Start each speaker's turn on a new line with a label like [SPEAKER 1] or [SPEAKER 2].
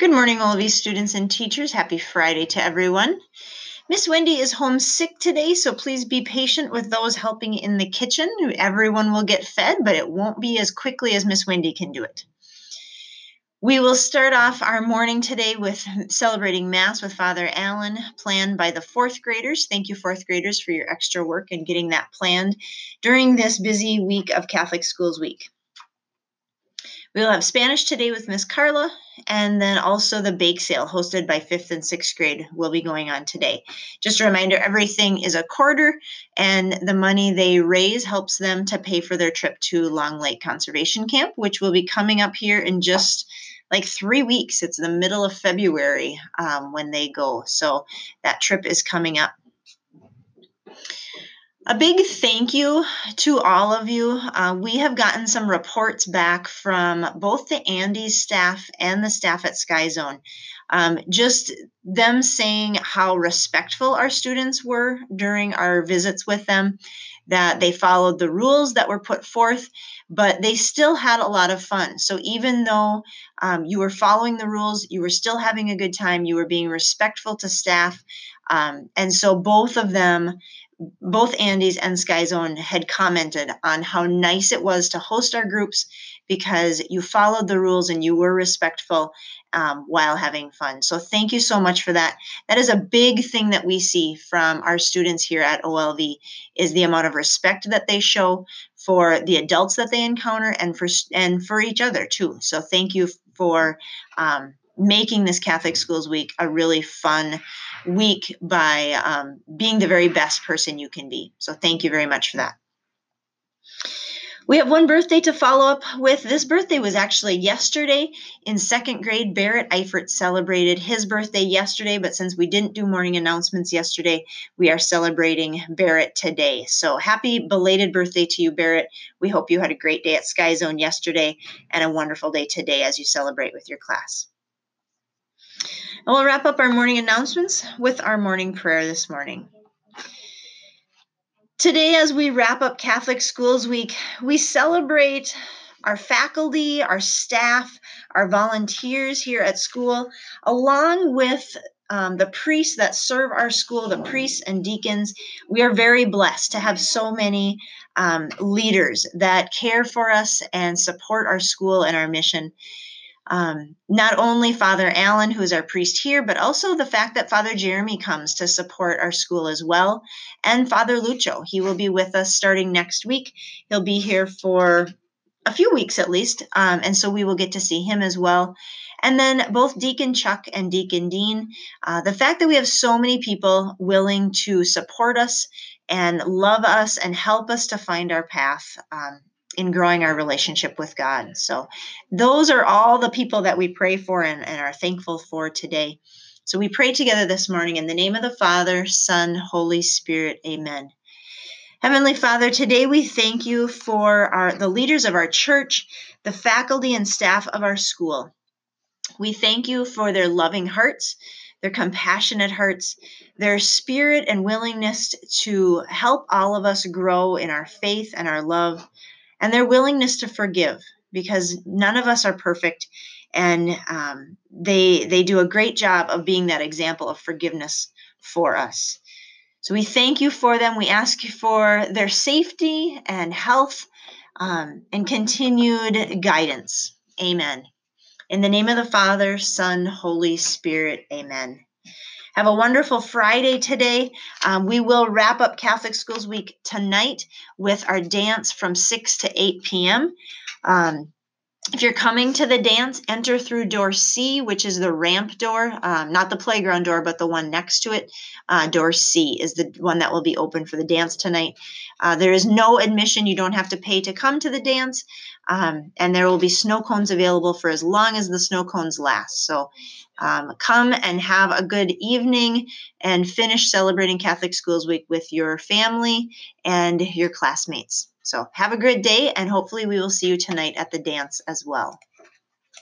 [SPEAKER 1] Good morning, all of you students and teachers. Happy Friday to everyone. Miss Wendy is homesick today, so please be patient with those helping in the kitchen. Everyone will get fed, but it won't be as quickly as Miss Wendy can do it. We will start off our morning today with celebrating Mass with Father Allen, planned by the fourth graders. Thank you, fourth graders, for your extra work and getting that planned during this busy week of Catholic Schools Week. We will have Spanish today with Miss Carla, and then also the bake sale hosted by fifth and sixth grade will be going on today. Just a reminder everything is a quarter, and the money they raise helps them to pay for their trip to Long Lake Conservation Camp, which will be coming up here in just like three weeks. It's the middle of February um, when they go. So that trip is coming up. A big thank you to all of you. Uh, we have gotten some reports back from both the Andy's staff and the staff at Sky Zone. Um, just them saying how respectful our students were during our visits with them, that they followed the rules that were put forth, but they still had a lot of fun. So even though um, you were following the rules, you were still having a good time, you were being respectful to staff. Um, and so both of them both Andy's and Sky Zone had commented on how nice it was to host our groups because you followed the rules and you were respectful um, while having fun. So thank you so much for that. That is a big thing that we see from our students here at OLV is the amount of respect that they show for the adults that they encounter and for and for each other too. So thank you for um, making this Catholic Schools Week a really fun week by um, being the very best person you can be. So, thank you very much for that. We have one birthday to follow up with. This birthday was actually yesterday in second grade. Barrett Eifert celebrated his birthday yesterday, but since we didn't do morning announcements yesterday, we are celebrating Barrett today. So happy belated birthday to you, Barrett. We hope you had a great day at Sky Zone yesterday and a wonderful day today as you celebrate with your class. And we'll wrap up our morning announcements with our morning prayer this morning. Today, as we wrap up Catholic Schools Week, we celebrate our faculty, our staff, our volunteers here at school, along with um, the priests that serve our school, the priests and deacons. We are very blessed to have so many um, leaders that care for us and support our school and our mission um, not only Father Allen, who's our priest here, but also the fact that Father Jeremy comes to support our school as well, and Father Lucho. He will be with us starting next week. He'll be here for a few weeks at least, um, and so we will get to see him as well. And then both Deacon Chuck and Deacon Dean, uh, the fact that we have so many people willing to support us and love us and help us to find our path um, in growing our relationship with God. So, those are all the people that we pray for and, and, are thankful for today. So, we pray together this morning in the name of the Father, Son, Holy Spirit. Amen. Heavenly Father, today we thank you for our, the leaders of our church, the faculty and staff of our school. We thank you for their loving hearts, their compassionate hearts, their spirit and willingness to help all of us grow in our faith and our love and their willingness to forgive because none of us are perfect and um, they they do a great job of being that example of forgiveness for us. So we thank you for them. We ask you for their safety and health um, and continued guidance. Amen. In the name of the father son holy spirit amen have a wonderful Friday today. Um, we will wrap up Catholic Schools Week tonight with our dance from 6 to 8 p.m. Um, if you're coming to the dance, enter through door C, which is the ramp door, um, not the playground door, but the one next to it. Uh, door C is the one that will be open for the dance tonight. Uh, there is no admission. You don't have to pay to come to the dance. Um, and there will be snow cones available for as long as the snow cones last. So um, come and have a good evening and finish celebrating Catholic Schools Week with your family and your classmates. So have a great day, and hopefully, we will see you tonight at the dance as well.